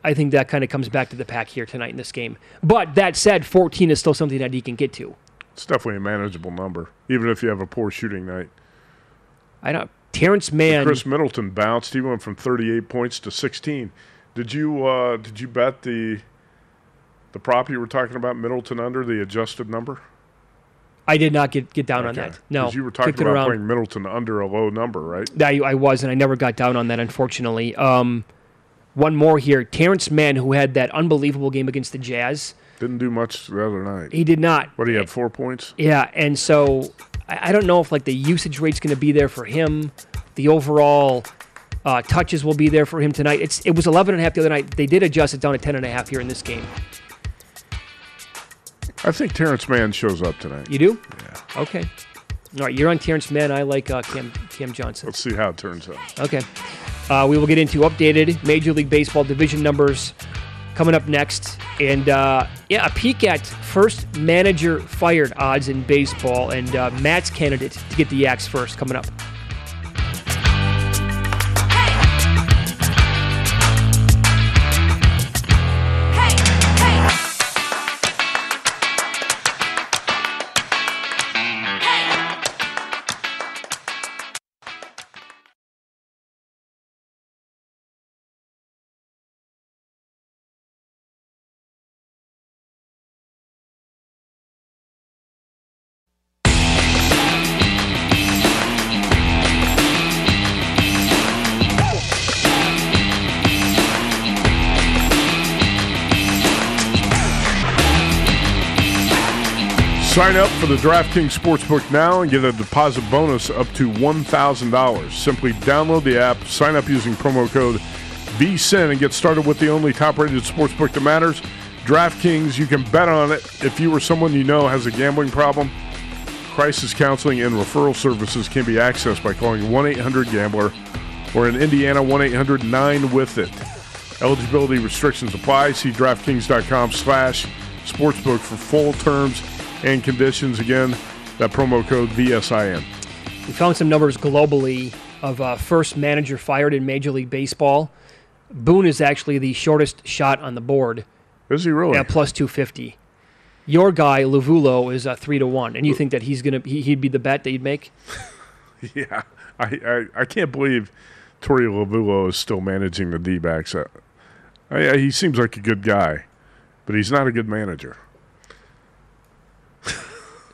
I think that kind of comes back to the pack here tonight in this game. But that said, 14 is still something that he can get to. It's definitely a manageable number, even if you have a poor shooting night. I don't. Terance Mann. Khris Middleton bounced. He went from 38 points to 16. Did you uh, did you bet the the prop you were talking about Middleton under the adjusted number? I did not get get down on that. No, you were talking about around. playing Middleton under a low number, right? I, I was, and I never got down on that, unfortunately. Um, one more here. Terance Mann, who had that unbelievable game against the Jazz, Didn't do much the other night. he did not. What do you have? Four points. Yeah, and so I, I don't know if like the usage rate's going to be there for him. The overall uh, touches will be there for him tonight. It's it was 11 and a half the other night. They did adjust it down to 10 and a half here in this game. I think Terance Mann shows up tonight. You do? Yeah. Okay. All right, you're on Terance Mann. I like uh, Cam Cam Johnson. Let's see how it turns out. Okay. Uh, we will get into updated Major League Baseball division numbers coming up next. And uh, yeah, a peek at first manager fired odds in baseball and uh, Matt's candidate to get the axe first coming up. Sign up for the DraftKings Sportsbook now and get a deposit bonus up to $1,000. Simply download the app, sign up using promo code VSIN, and get started with the only top rated sportsbook that matters. DraftKings, you can bet on it. If you or someone you know has a gambling problem, crisis counseling and referral services can be accessed by calling 1 800 Gambler or in Indiana 1 800 9 with it. Eligibility restrictions apply. See DraftKings.com slash sportsbook for full terms and conditions. Again, that promo code VSIN. We found some numbers globally of uh, first manager fired in Major League Baseball. Boone is actually the shortest shot on the board Is he really? at plus 250. Your guy, Lovullo, is uh, 3 to 1. And you think that he's going to he, he'd be the bet that you'd make? Yeah. I, I, I can't believe Torey Lovullo is still managing the D backs. I, I, he seems like a good guy, but he's not a good manager.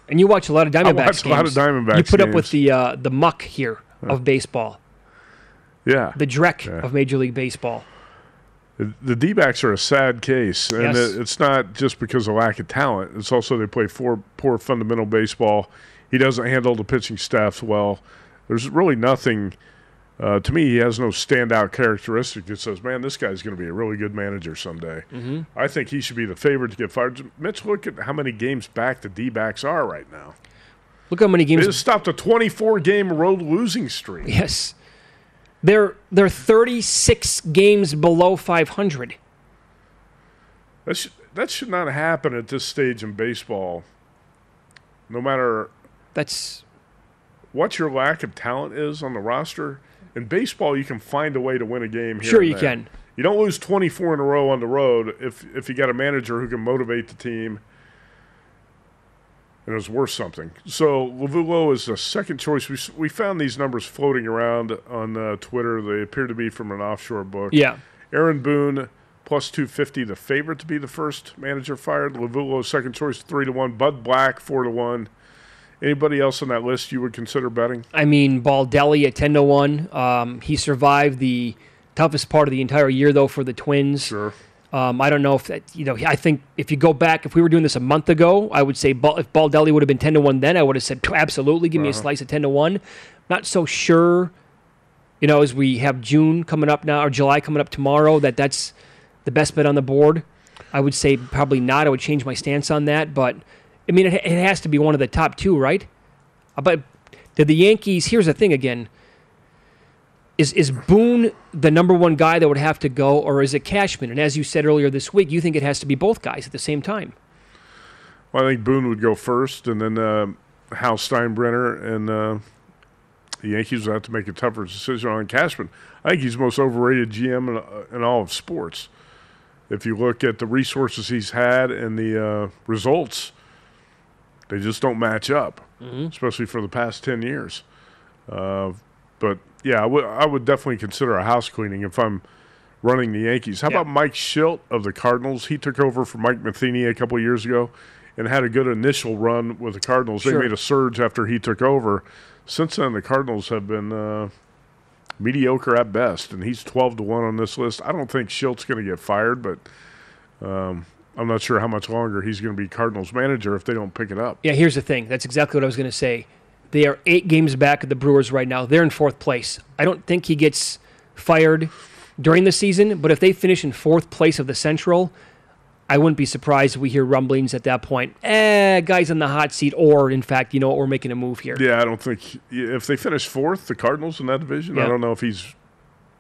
And you watch a lot of Diamondbacks watch a lot of games. Diamondbacks You put up with the uh, the muck here of baseball, Yeah. the dreck Yeah. of Major League Baseball. The, the D-backs are a sad case, and Yes. it's not just because of lack of talent. It's also they play for, poor fundamental baseball. He doesn't handle the pitching staff well. There's really nothing. Uh, to me, he has no standout characteristic that says, "Man, this guy's going to be a really good manager someday." Mm-hmm. I think he should be the favorite to get fired. Mitch, look at how many games back the D-backs are right now. Look how many They games. just stopped a 24-game road losing streak. yes, they're they're 36 games below 500. That should, that should not happen at this stage in baseball. No matter That's what your lack of talent is on the roster, in baseball you can find a way to win a game. Here Sure you there. can. You don't lose 24 in a row on the road if if you got a manager who can motivate the team and it was worth something. So Lovullo is the second choice. We we found these numbers floating around on uh, Twitter. They appear to be from an offshore book. yeah. Aaron Boone plus 250, the favorite to be the first manager fired. Lovullo, second choice, 3 to 1. Bud Black, 4 to 1. Anybody else on that list you would consider betting? I mean, Baldelli at 10 to 1. Um, he survived the toughest part of the entire year, though, for the Twins. Sure. Um, I don't know if that, you know, I think if you go back, if we were doing this a month ago, I would say Bal- if Baldelli would have been 10 to 1 then, I would have said absolutely give me a slice at 10 to 1. Not so sure, you know, as we have June coming up now or July coming up tomorrow, that that's the best bet on the board. I would say probably not. I would change my stance on that. But, I mean, it, it has to be one of the top two, right? Uh, But did the Yankees, here's the thing again. Is is Boone the number one guy that would have to go, or is it Cashman? And as you said earlier this week, you think it has to be both guys at the same time. Well, I think Boone would go first, and then uh, Hal Steinbrenner and uh, the Yankees would have to make a tougher decision on Cashman. I think he's the most overrated GM in, uh, in all of sports. If you look at the resources he's had and the uh, results, they just don't match up, especially for the past 10 years. Uh, but yeah, I would I would definitely consider a house cleaning if I'm running the Yankees. How Yeah. about Mike Shildt of the Cardinals? He took over for Mike Matheny a couple years ago and had a good initial run with the Cardinals. Sure. They made a surge after he took over. Since then, the Cardinals have been uh, mediocre at best, and he's 12 to 1 on this list. I don't think Shildt's going to get fired, but um, I'm not sure how much longer he's going to be Cardinals manager if they don't pick it up. Yeah, here's the thing. That's exactly what I was going to say. They are eight games back of the Brewers right now. They're in fourth place. I don't think he gets fired during the season, but if they finish in fourth place of the Central, I wouldn't be surprised if we hear rumblings at that point. Eh, guys in the hot seat, or in fact, you know what, we're making a move here. Yeah, I don't think if they finish fourth, the Cardinals in that division, Yeah. I don't know if he's.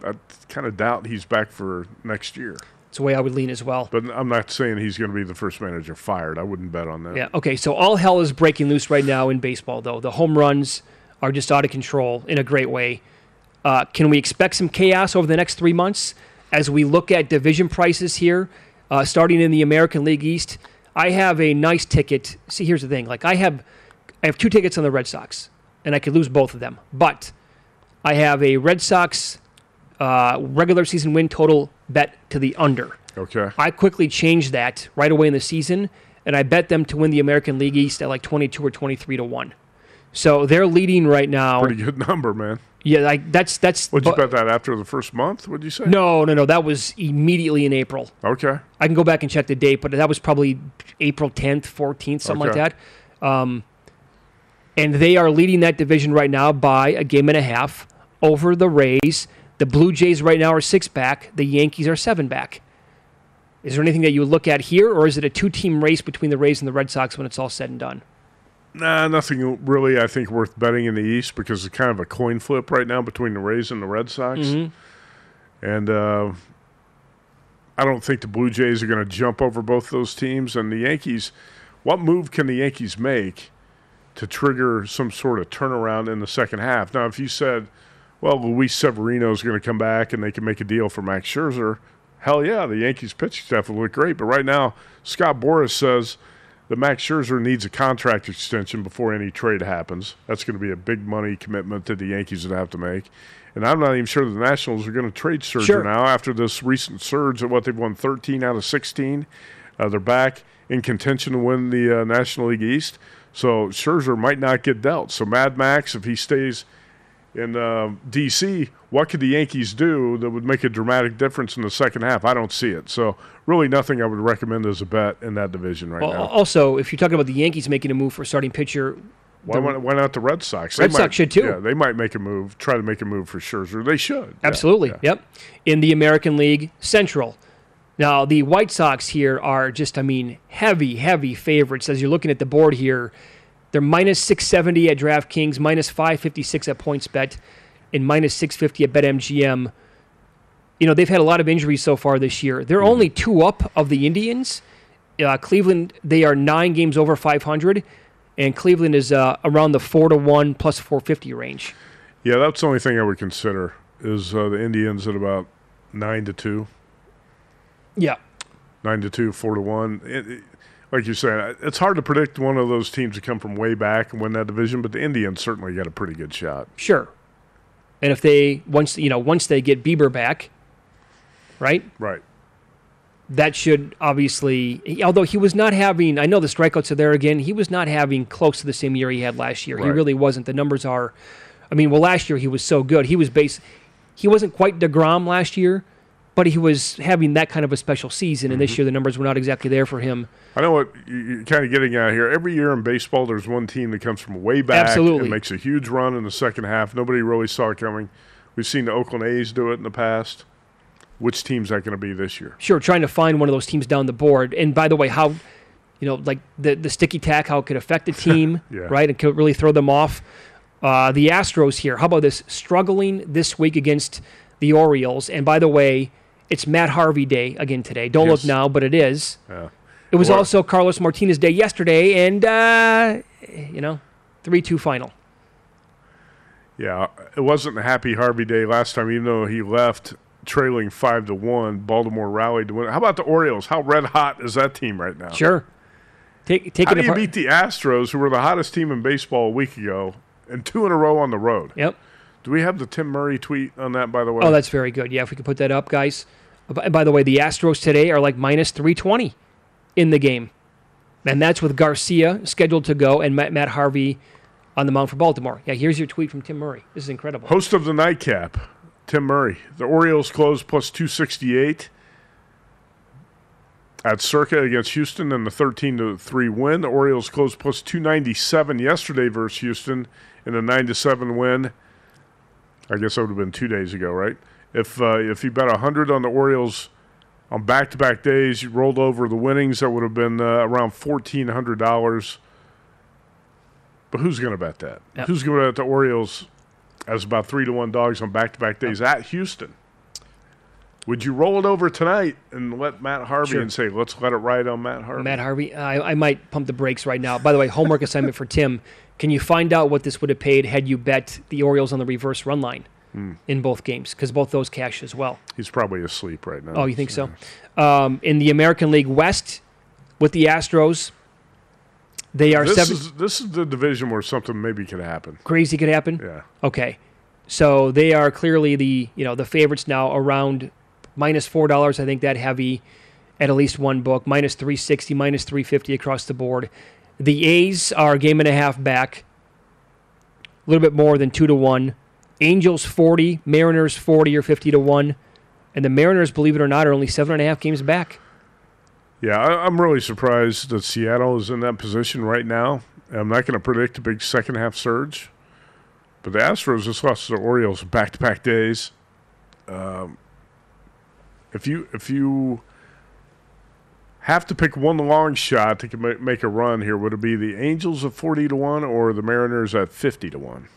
I kind of doubt he's back for next year. It's the way I would lean as well. But I'm not saying he's going to be the first manager fired. I wouldn't bet on that. Yeah. Okay. So all hell is breaking loose right now in baseball, though. The home runs are just out of control in a great way. Uh, can we expect some chaos over the next three months as we look at division prices here, uh, starting in the American League East? I have a nice ticket. See, here's the thing: like I have, I have two tickets on the Red Sox, and I could lose both of them. But I have a Red Sox uh, regular season win total bet to the under. Okay. I quickly changed that right away in the season, and I bet them to win the American League East at like 22 or 23 to 1. So they're leading right now. Pretty good number, man. Yeah, like that's that's Would you but- bet that after the first month? Would you say? No, no, no, that was immediately in April. Okay. I can go back and check the date, but that was probably April 10th, 14th, something Okay. like that. Um, and they are leading that division right now by a game and a half over the Rays. The Blue Jays right now are six back. The Yankees are seven back. Is there anything that you would look at here, or is it a two-team race between the Rays and the Red Sox when it's all said and done? Nah, nothing really. I think worth betting in the East because it's kind of a coin flip right now between the Rays and the Red Sox. And uh, I don't think the Blue Jays are going to jump over both those teams. And the Yankees, what move can the Yankees make to trigger some sort of turnaround in the second half? Now, if you said, well, Luis Severino is going to come back and they can make a deal for Max Scherzer, hell yeah, the Yankees pitching staff will look great. But right now, Scott Boras says that Max Scherzer needs a contract extension before any trade happens. That's going to be a big money commitment that the Yankees would have to make. And I'm not even sure the Nationals are going to trade Scherzer Sure. now after this recent surge at what they've won 13 out of 16. Uh, they're back in contention to win the uh, National League East. So Scherzer might not get dealt. So Mad Max, if he stays in uh, D.C., what could the Yankees do that would make a dramatic difference in the second half? I don't see it. So really, nothing I would recommend as a bet in that division right Al- now. Also, if you're talking about the Yankees making a move for starting pitcher, Why, why, why not the Red Sox? Red Sox should, too. Yeah, they might make a move, try to make a move for Scherzer. They should. Absolutely. yeah. Yep. In the American League Central. Now, the White Sox here are just, I mean, heavy, heavy favorites. As you're looking at the board here, they're minus 670 at DraftKings, minus 556 at PointsBet, and minus 650 at BetMGM. You know, they've had a lot of injuries so far this year. They're only two up of the Indians. Uh, Cleveland, they are nine games over 500, and Cleveland is uh, around the 4 to 1 plus 450 range. Yeah, that's the only thing I would consider is uh, the Indians at about nine to two, Yeah. nine to two, four to one. It, it- like you said, it's hard to predict one of those teams to come from way back and win that division, but the Indians certainly got a pretty good shot. Sure. And if they once you know once they get Bieber back, right? Right. that should obviously, although he was not having, I know the strikeouts are there again, he was not having close to the same year he had last year. He really wasn't. The numbers are, I mean, well, last year he was so good. He was base, he wasn't quite DeGrom last year, but he was having that kind of a special season. And Mm-hmm. this year the numbers were not exactly there for him. I know what you- you're kind of getting at here. Every year in baseball, there's one team that comes from way back Absolutely. and makes a huge run in the second half. Nobody really saw it coming. We've seen the Oakland A's do it in the past. Which team's that going to be this year? Sure, trying to find one of those teams down the board. And by the way, how, you know, like the, the sticky tack, how it could affect a team, Yeah. right? And could really throw them off. Uh, the Astros here, how about this? Struggling this week against the Orioles. And by the way, it's Matt Harvey Day again today. Don't Yes. look now, but it is. It was Well- also Carlos Martinez Day yesterday, and, uh, you know, 3 2 final. Yeah, it wasn't a happy Harvey day last time, even though he left trailing five to one. Baltimore rallied to win. How about the Orioles? How red hot is that team right now? Sure. Take, take How it do you apart. beat the Astros, who were the hottest team in baseball a week ago, and two in a row on the road? Yep. Do we have the Tim Murray tweet on that, by the way? Oh, that's very good. Yeah, if we could put that up, guys. By- the way, the Astros today are like minus 320 in the game. And that's with Garcia scheduled to go and Matt, Matt Harvey on the mound for Baltimore. Yeah, here's your tweet from Tim Murray. This is incredible. Host of the nightcap, Tim Murray. The Orioles closed plus 268 at Circa against Houston in the 13 to 3 win. The Orioles closed plus 297 yesterday versus Houston in a 9 to 7 win. I guess that would have been two days ago, right? If uh, if you bet 100 on the Orioles on back to back days, you rolled over the winnings, that would have been uh, around $1,400. But who's going to bet that? Yep. Who's going to bet the Orioles as about three to one dogs on back to back days at Houston? Would you roll it over tonight and let Matt Harvey Sure. and say, let's let it ride on Matt Harvey? Matt Harvey, I, I might pump the brakes right now. By the way, homework assignment for Tim. Can you find out what this would have paid had you bet the Orioles on the reverse run line in both games? Because both those cash as well. He's probably asleep right now. Oh, you think so? Um, in the American League West with the Astros, they are This seven. is this is the division where something maybe could happen. crazy could happen. Yeah. Okay, so they are clearly the you know the favorites now around minus four dollars. I think that heavy at at least one book minus three sixty, minus three fifty across the board. The A's are a game and a half back, a little bit more than two to one. Angels forty, Mariners forty or fifty to one, and the Mariners, believe it or not, are only seven and a half games back. Yeah, I'm really surprised that Seattle is in that position right now. I'm not going to predict a big second half surge, but the Astros just lost to the Orioles back to back days. Um, if you if you have to pick one long shot to make a run here, would it be the Angels at forty to one or the Mariners at fifty to one?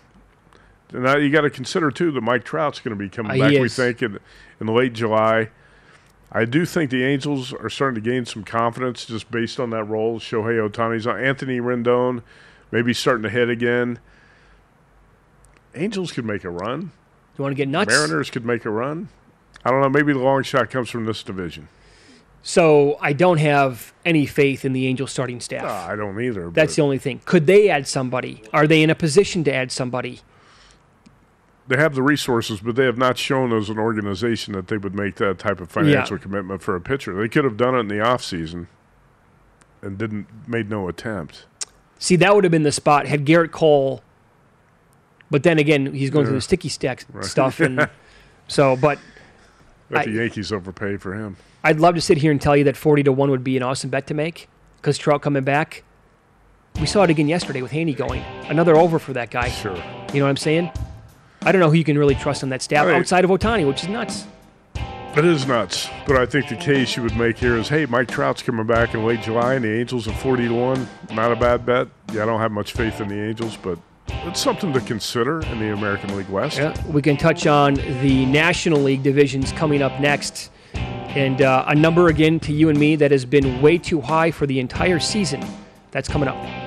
Now you got to consider too that Mike Trout's going to be coming Uh, back. We think in, in late July. I do think the Angels are starting to gain some confidence just based on that role. Shohei Ohtani's on. Anthony Rendon maybe starting to hit again. Angels could make a run. You want to get nuts? Mariners could make a run. I don't know. Maybe the long shot comes from this division. So I don't have any faith in the Angels starting staff. I don't either. That's the only thing. Could they add somebody? Are they in a position to add somebody? they have the resources, but they have not shown as an organization that they would make that type of financial commitment for a pitcher. They could have done it in the offseason and didn't made no attempt. See, that would have been the spot had Gerrit Cole. But then again, he's going through the sticky stack stuff, and so. But I- the Yankees overpay for him. I'd love to sit here and tell you that forty to one would be an awesome bet to make because Trout coming back. We saw it again yesterday with Heaney going another over for that guy. Sure. You know what I'm saying? I don't know who you can really trust on that staff Right. outside of Ohtani, which is nuts. It is nuts, but I think the case you would make here is, hey, Mike Trout's coming back in late July, and the Angels are forty to one. Not a bad bet. Yeah, I don't have much faith in the Angels, but it's something to consider in the American League West. Yeah, we can touch on the National League divisions coming up next. And uh, a number again to you and me that has been way too high for the entire season. That's coming up.